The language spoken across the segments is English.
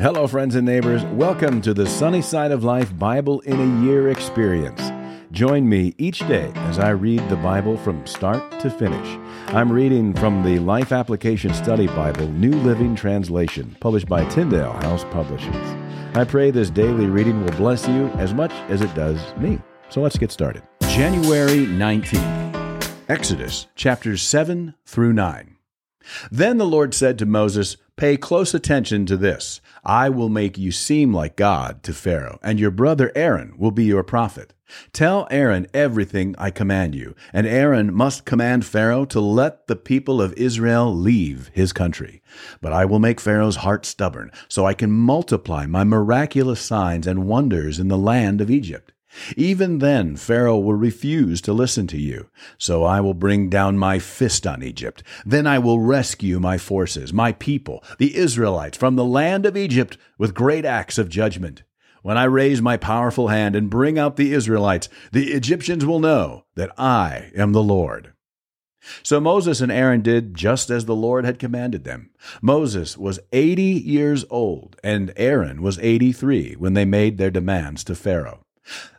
Hello, friends and neighbors. Welcome to the Sunny Side of Life Bible in a Year experience. Join me each day as I read the Bible from start to finish. I'm reading from the Life Application Study Bible, New Living Translation, published by Tyndale House Publishers. I pray this daily reading will bless you as much as it does me. So let's get started. January 19th, Exodus chapters 7 through 9. Then the Lord said to Moses, Pay close attention to this. I will make you seem like God to Pharaoh, and your brother Aaron will be your prophet. Tell Aaron everything I command you, and Aaron must command Pharaoh to let the people of Israel leave his country. But I will make Pharaoh's heart stubborn, so I can multiply my miraculous signs and wonders in the land of Egypt. Even then, Pharaoh will refuse to listen to you. So I will bring down my fist on Egypt. Then I will rescue my forces, my people, the Israelites, from the land of Egypt with great acts of judgment. When I raise my powerful hand and bring out the Israelites, the Egyptians will know that I am the Lord. So Moses and Aaron did just as the Lord had commanded them. Moses was 80 years old, and Aaron was 83 when they made their demands to Pharaoh.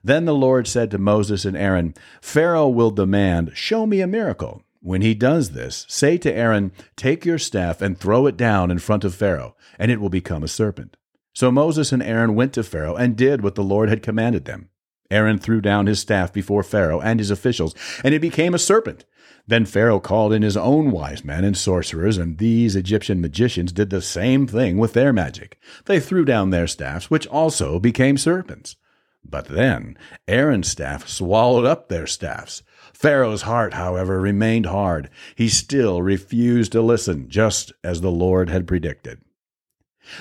Then the Lord said to Moses and Aaron, Pharaoh will demand, Show me a miracle. When he does this, say to Aaron, Take your staff and throw it down in front of Pharaoh, and it will become a serpent. So Moses and Aaron went to Pharaoh and did what the Lord had commanded them. Aaron threw down his staff before Pharaoh and his officials, and it became a serpent. Then Pharaoh called in his own wise men and sorcerers, and these Egyptian magicians did the same thing with their magic. They threw down their staffs, which also became serpents. But then Aaron's staff swallowed up their staffs. Pharaoh's heart, however, remained hard. He still refused to listen, just as the Lord had predicted.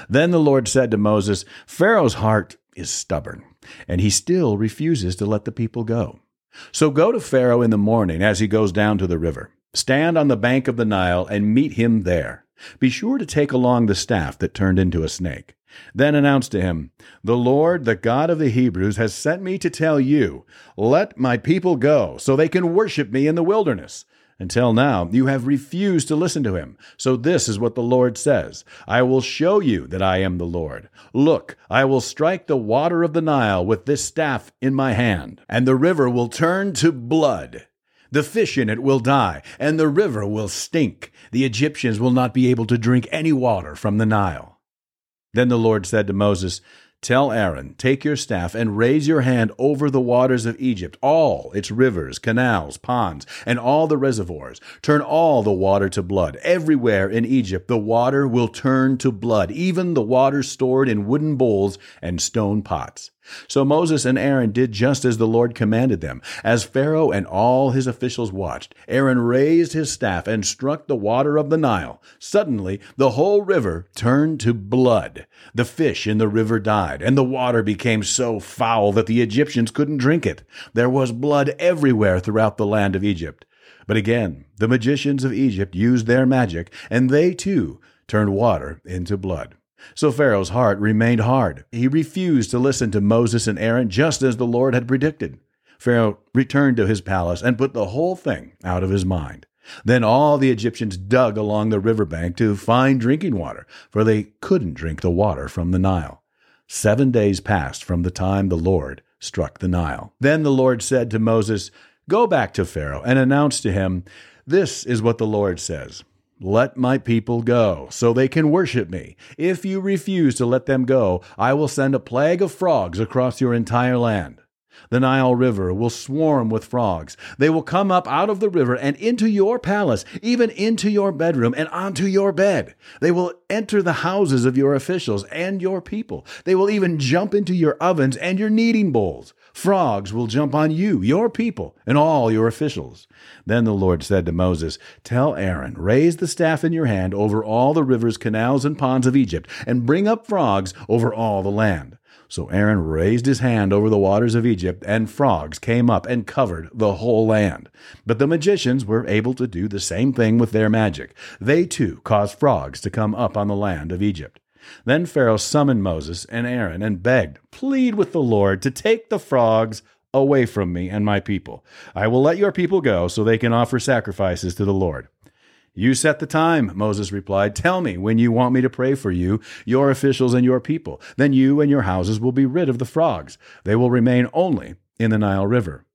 Then the Lord said to Moses, Pharaoh's heart is stubborn, and he still refuses to let the people go. So go to Pharaoh in the morning as he goes down to the river. Stand on the bank of the Nile and meet him there. Be sure to take along the staff that turned into a snake. Then announced to him, The Lord, the God of the Hebrews, has sent me to tell you, Let my people go, so they can worship me in the wilderness. Until now, you have refused to listen to him. So this is what the Lord says I will show you that I am the Lord. Look, I will strike the water of the Nile with this staff in my hand, and the river will turn to blood. The fish in it will die, and the river will stink. The Egyptians will not be able to drink any water from the Nile. Then the Lord said to Moses, Tell Aaron, take your staff and raise your hand over the waters of Egypt, all its rivers, canals, ponds, and all the reservoirs. Turn all the water to blood. Everywhere in Egypt the water will turn to blood, even the water stored in wooden bowls and stone pots. So Moses and Aaron did just as the Lord commanded them. As Pharaoh and all his officials watched, Aaron raised his staff and struck the water of the Nile. Suddenly, the whole river turned to blood. The fish in the river died, and the water became so foul that the Egyptians couldn't drink it. There was blood everywhere throughout the land of Egypt. But again, the magicians of Egypt used their magic, and they too turned water into blood. So Pharaoh's heart remained hard. He refused to listen to Moses and Aaron just as the Lord had predicted. Pharaoh returned to his palace and put the whole thing out of his mind. Then all the Egyptians dug along the river bank to find drinking water, for they couldn't drink the water from the Nile. Seven days passed from the time the Lord struck the Nile. Then the Lord said to Moses, Go back to Pharaoh and announce to him, This is what the Lord says. Let my people go, so they can worship me. If you refuse to let them go, I will send a plague of frogs across your entire land. The Nile River will swarm with frogs. They will come up out of the river and into your palace, even into your bedroom and onto your bed. They will enter the houses of your officials and your people. They will even jump into your ovens and your kneading bowls. Frogs will jump on you, your people, and all your officials. Then the Lord said to Moses, Tell Aaron, raise the staff in your hand over all the rivers, canals, and ponds of Egypt, and bring up frogs over all the land. So Aaron raised his hand over the waters of Egypt, and frogs came up and covered the whole land. But the magicians were able to do the same thing with their magic. They too caused frogs to come up on the land of Egypt. Then Pharaoh summoned Moses and Aaron and begged, Plead with the Lord to take the frogs away from me and my people. I will let your people go so they can offer sacrifices to the Lord. You set the time, Moses replied. Tell me when you want me to pray for you, your officials, and your people. Then you and your houses will be rid of the frogs. They will remain only in the Nile River.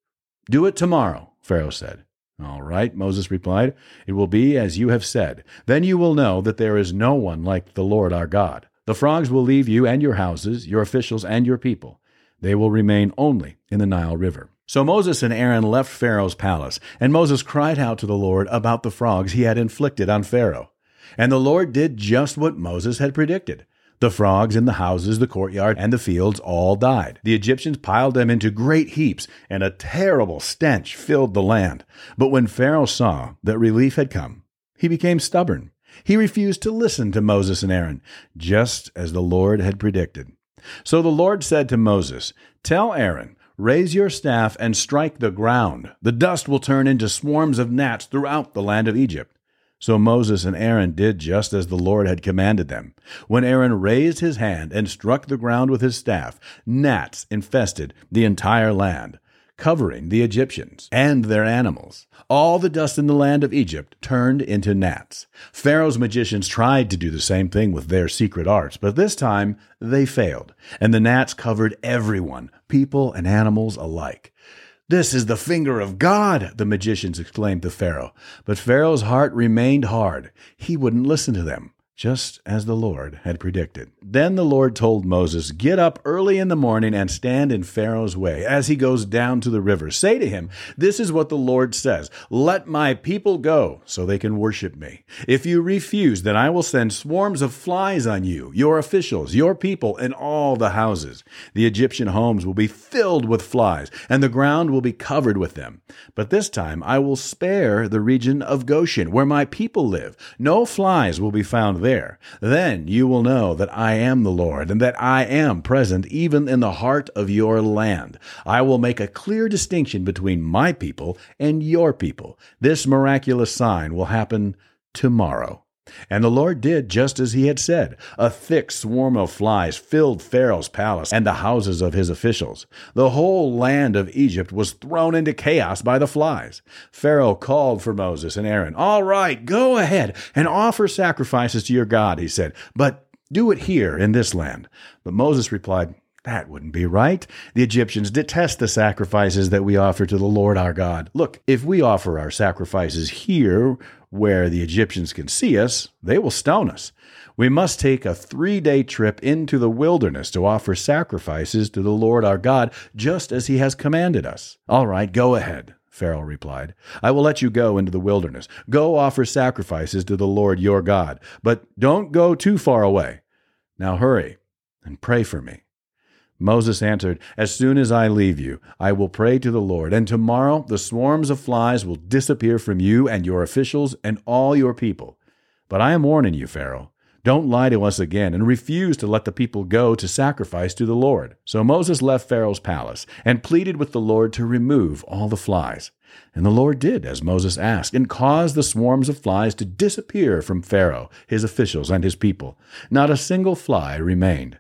Do it tomorrow, Pharaoh said. All right, Moses replied. It will be as you have said. Then you will know that there is no one like the Lord our God. The frogs will leave you and your houses, your officials, and your people. They will remain only in the Nile River. So Moses and Aaron left Pharaoh's palace, and Moses cried out to the Lord about the frogs he had inflicted on Pharaoh. And the Lord did just what Moses had predicted. The frogs in the houses, the courtyard, and the fields all died. The Egyptians piled them into great heaps, and a terrible stench filled the land. But when Pharaoh saw that relief had come, he became stubborn. He refused to listen to Moses and Aaron, just as the Lord had predicted. So the Lord said to Moses, Tell Aaron, Raise your staff and strike the ground. The dust will turn into swarms of gnats throughout the land of Egypt. So Moses and Aaron did just as the Lord had commanded them. When Aaron raised his hand and struck the ground with his staff, gnats infested the entire land covering the Egyptians and their animals. All the dust in the land of Egypt turned into gnats. Pharaoh's magicians tried to do the same thing with their secret arts, but this time they failed, and the gnats covered everyone, people and animals alike. This is the finger of God, the magicians exclaimed to Pharaoh. But Pharaoh's heart remained hard. He wouldn't listen to them just as the Lord had predicted. Then the Lord told Moses, Get up early in the morning and stand in Pharaoh's way as he goes down to the river. Say to him, This is what the Lord says Let my people go so they can worship me. If you refuse, then I will send swarms of flies on you, your officials, your people, and all the houses. The Egyptian homes will be filled with flies, and the ground will be covered with them. But this time I will spare the region of Goshen, where my people live. No flies will be found there. Then you will know that I am the Lord, and that I am present even in the heart of your land. I will make a clear distinction between my people and your people. This miraculous sign will happen tomorrow. And the Lord did just as he had said. A thick swarm of flies filled Pharaoh's palace and the houses of his officials. The whole land of Egypt was thrown into chaos by the flies. Pharaoh called for Moses and Aaron. All right, go ahead and offer sacrifices to your God, he said, but do it here in this land. But Moses replied, that wouldn't be right. The Egyptians detest the sacrifices that we offer to the Lord our God. Look, if we offer our sacrifices here where the Egyptians can see us, they will stone us. We must take a three day trip into the wilderness to offer sacrifices to the Lord our God, just as he has commanded us. All right, go ahead. Pharaoh replied, I will let you go into the wilderness. Go offer sacrifices to the Lord your God, but don't go too far away. Now hurry and pray for me. Moses answered, As soon as I leave you, I will pray to the Lord, and tomorrow the swarms of flies will disappear from you and your officials and all your people. But I am warning you, Pharaoh. Don't lie to us again and refuse to let the people go to sacrifice to the Lord. So Moses left Pharaoh's palace and pleaded with the Lord to remove all the flies. And the Lord did as Moses asked, and caused the swarms of flies to disappear from Pharaoh, his officials, and his people. Not a single fly remained.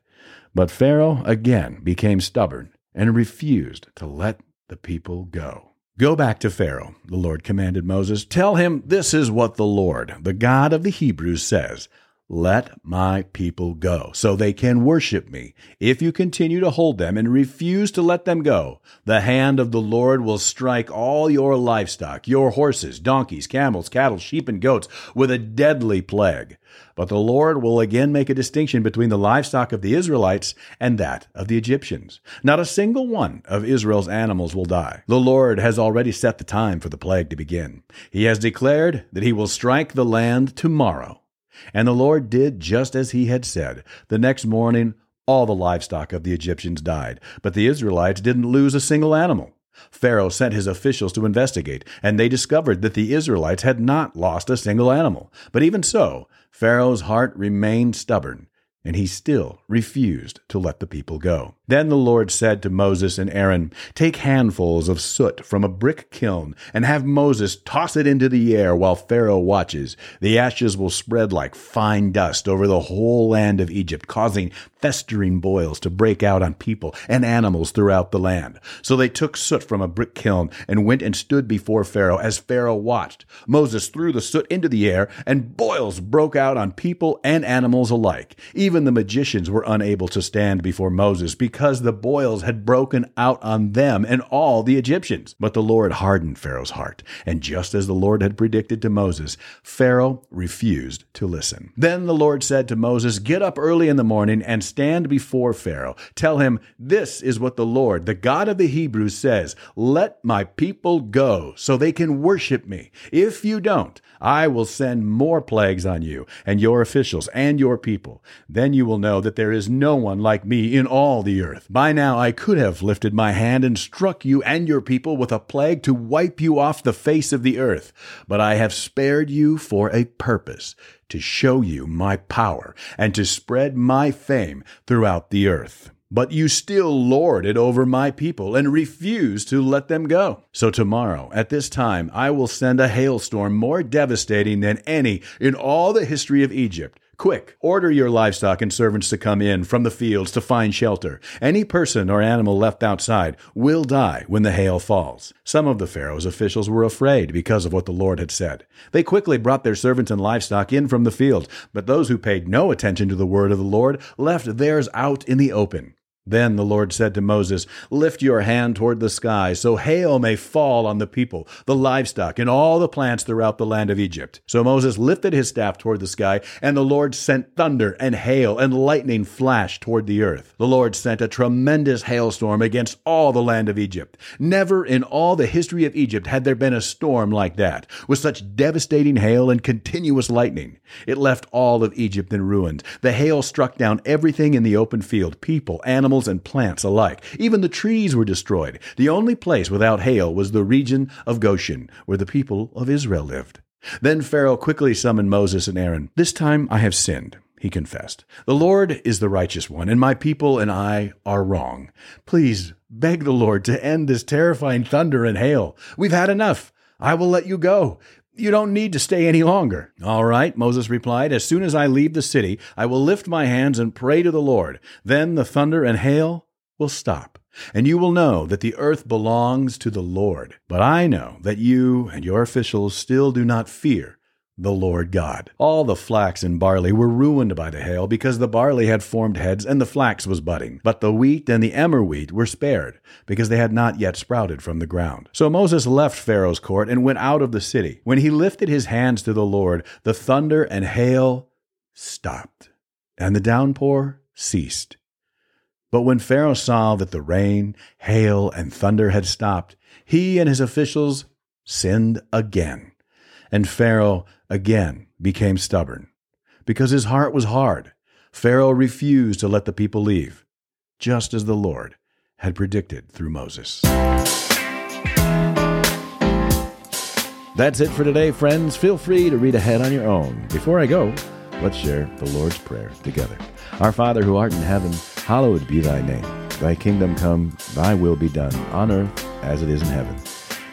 But Pharaoh again became stubborn and refused to let the people go. Go back to Pharaoh, the Lord commanded Moses. Tell him this is what the Lord, the God of the Hebrews, says. Let my people go, so they can worship me. If you continue to hold them and refuse to let them go, the hand of the Lord will strike all your livestock, your horses, donkeys, camels, cattle, sheep, and goats, with a deadly plague. But the Lord will again make a distinction between the livestock of the Israelites and that of the Egyptians. Not a single one of Israel's animals will die. The Lord has already set the time for the plague to begin. He has declared that he will strike the land tomorrow and the Lord did just as he had said. The next morning, all the livestock of the Egyptians died, but the Israelites didn't lose a single animal. Pharaoh sent his officials to investigate, and they discovered that the Israelites had not lost a single animal. But even so, Pharaoh's heart remained stubborn, and he still refused to let the people go. Then the Lord said to Moses and Aaron, Take handfuls of soot from a brick kiln, and have Moses toss it into the air while Pharaoh watches. The ashes will spread like fine dust over the whole land of Egypt, causing festering boils to break out on people and animals throughout the land. So they took soot from a brick kiln and went and stood before Pharaoh as Pharaoh watched. Moses threw the soot into the air, and boils broke out on people and animals alike. Even the magicians were unable to stand before Moses because the boils had broken out on them and all the Egyptians. But the Lord hardened Pharaoh's heart, and just as the Lord had predicted to Moses, Pharaoh refused to listen. Then the Lord said to Moses, Get up early in the morning and stand before Pharaoh. Tell him, This is what the Lord, the God of the Hebrews, says Let my people go so they can worship me. If you don't, I will send more plagues on you and your officials and your people. Then you will know that there is no one like me in all the earth. By now I could have lifted my hand and struck you and your people with a plague to wipe you off the face of the earth. But I have spared you for a purpose, to show you my power and to spread my fame throughout the earth. But you still lord it over my people and refuse to let them go. So tomorrow, at this time, I will send a hailstorm more devastating than any in all the history of Egypt. Quick, order your livestock and servants to come in from the fields to find shelter. Any person or animal left outside will die when the hail falls. Some of the Pharaoh's officials were afraid because of what the Lord had said. They quickly brought their servants and livestock in from the fields, but those who paid no attention to the word of the Lord left theirs out in the open. Then the Lord said to Moses, Lift your hand toward the sky, so hail may fall on the people, the livestock, and all the plants throughout the land of Egypt. So Moses lifted his staff toward the sky, and the Lord sent thunder and hail and lightning flash toward the earth. The Lord sent a tremendous hailstorm against all the land of Egypt. Never in all the history of Egypt had there been a storm like that, with such devastating hail and continuous lightning. It left all of Egypt in ruins. The hail struck down everything in the open field, people, animals, animals and plants alike. Even the trees were destroyed. The only place without hail was the region of Goshen, where the people of Israel lived. Then Pharaoh quickly summoned Moses and Aaron. This time I have sinned, he confessed. The Lord is the righteous one, and my people and I are wrong. Please beg the Lord to end this terrifying thunder and hail. We've had enough. I will let you go. You don't need to stay any longer. All right, Moses replied. As soon as I leave the city, I will lift my hands and pray to the Lord. Then the thunder and hail will stop, and you will know that the earth belongs to the Lord. But I know that you and your officials still do not fear the Lord God. All the flax and barley were ruined by the hail because the barley had formed heads and the flax was budding. But the wheat and the emmer wheat were spared because they had not yet sprouted from the ground. So Moses left Pharaoh's court and went out of the city. When he lifted his hands to the Lord, the thunder and hail stopped and the downpour ceased. But when Pharaoh saw that the rain, hail, and thunder had stopped, he and his officials sinned again. And Pharaoh again became stubborn. Because his heart was hard, Pharaoh refused to let the people leave, just as the Lord had predicted through Moses. That's it for today, friends. Feel free to read ahead on your own. Before I go, let's share the Lord's Prayer together. Our Father who art in heaven, hallowed be thy name. Thy kingdom come, thy will be done, on earth as it is in heaven.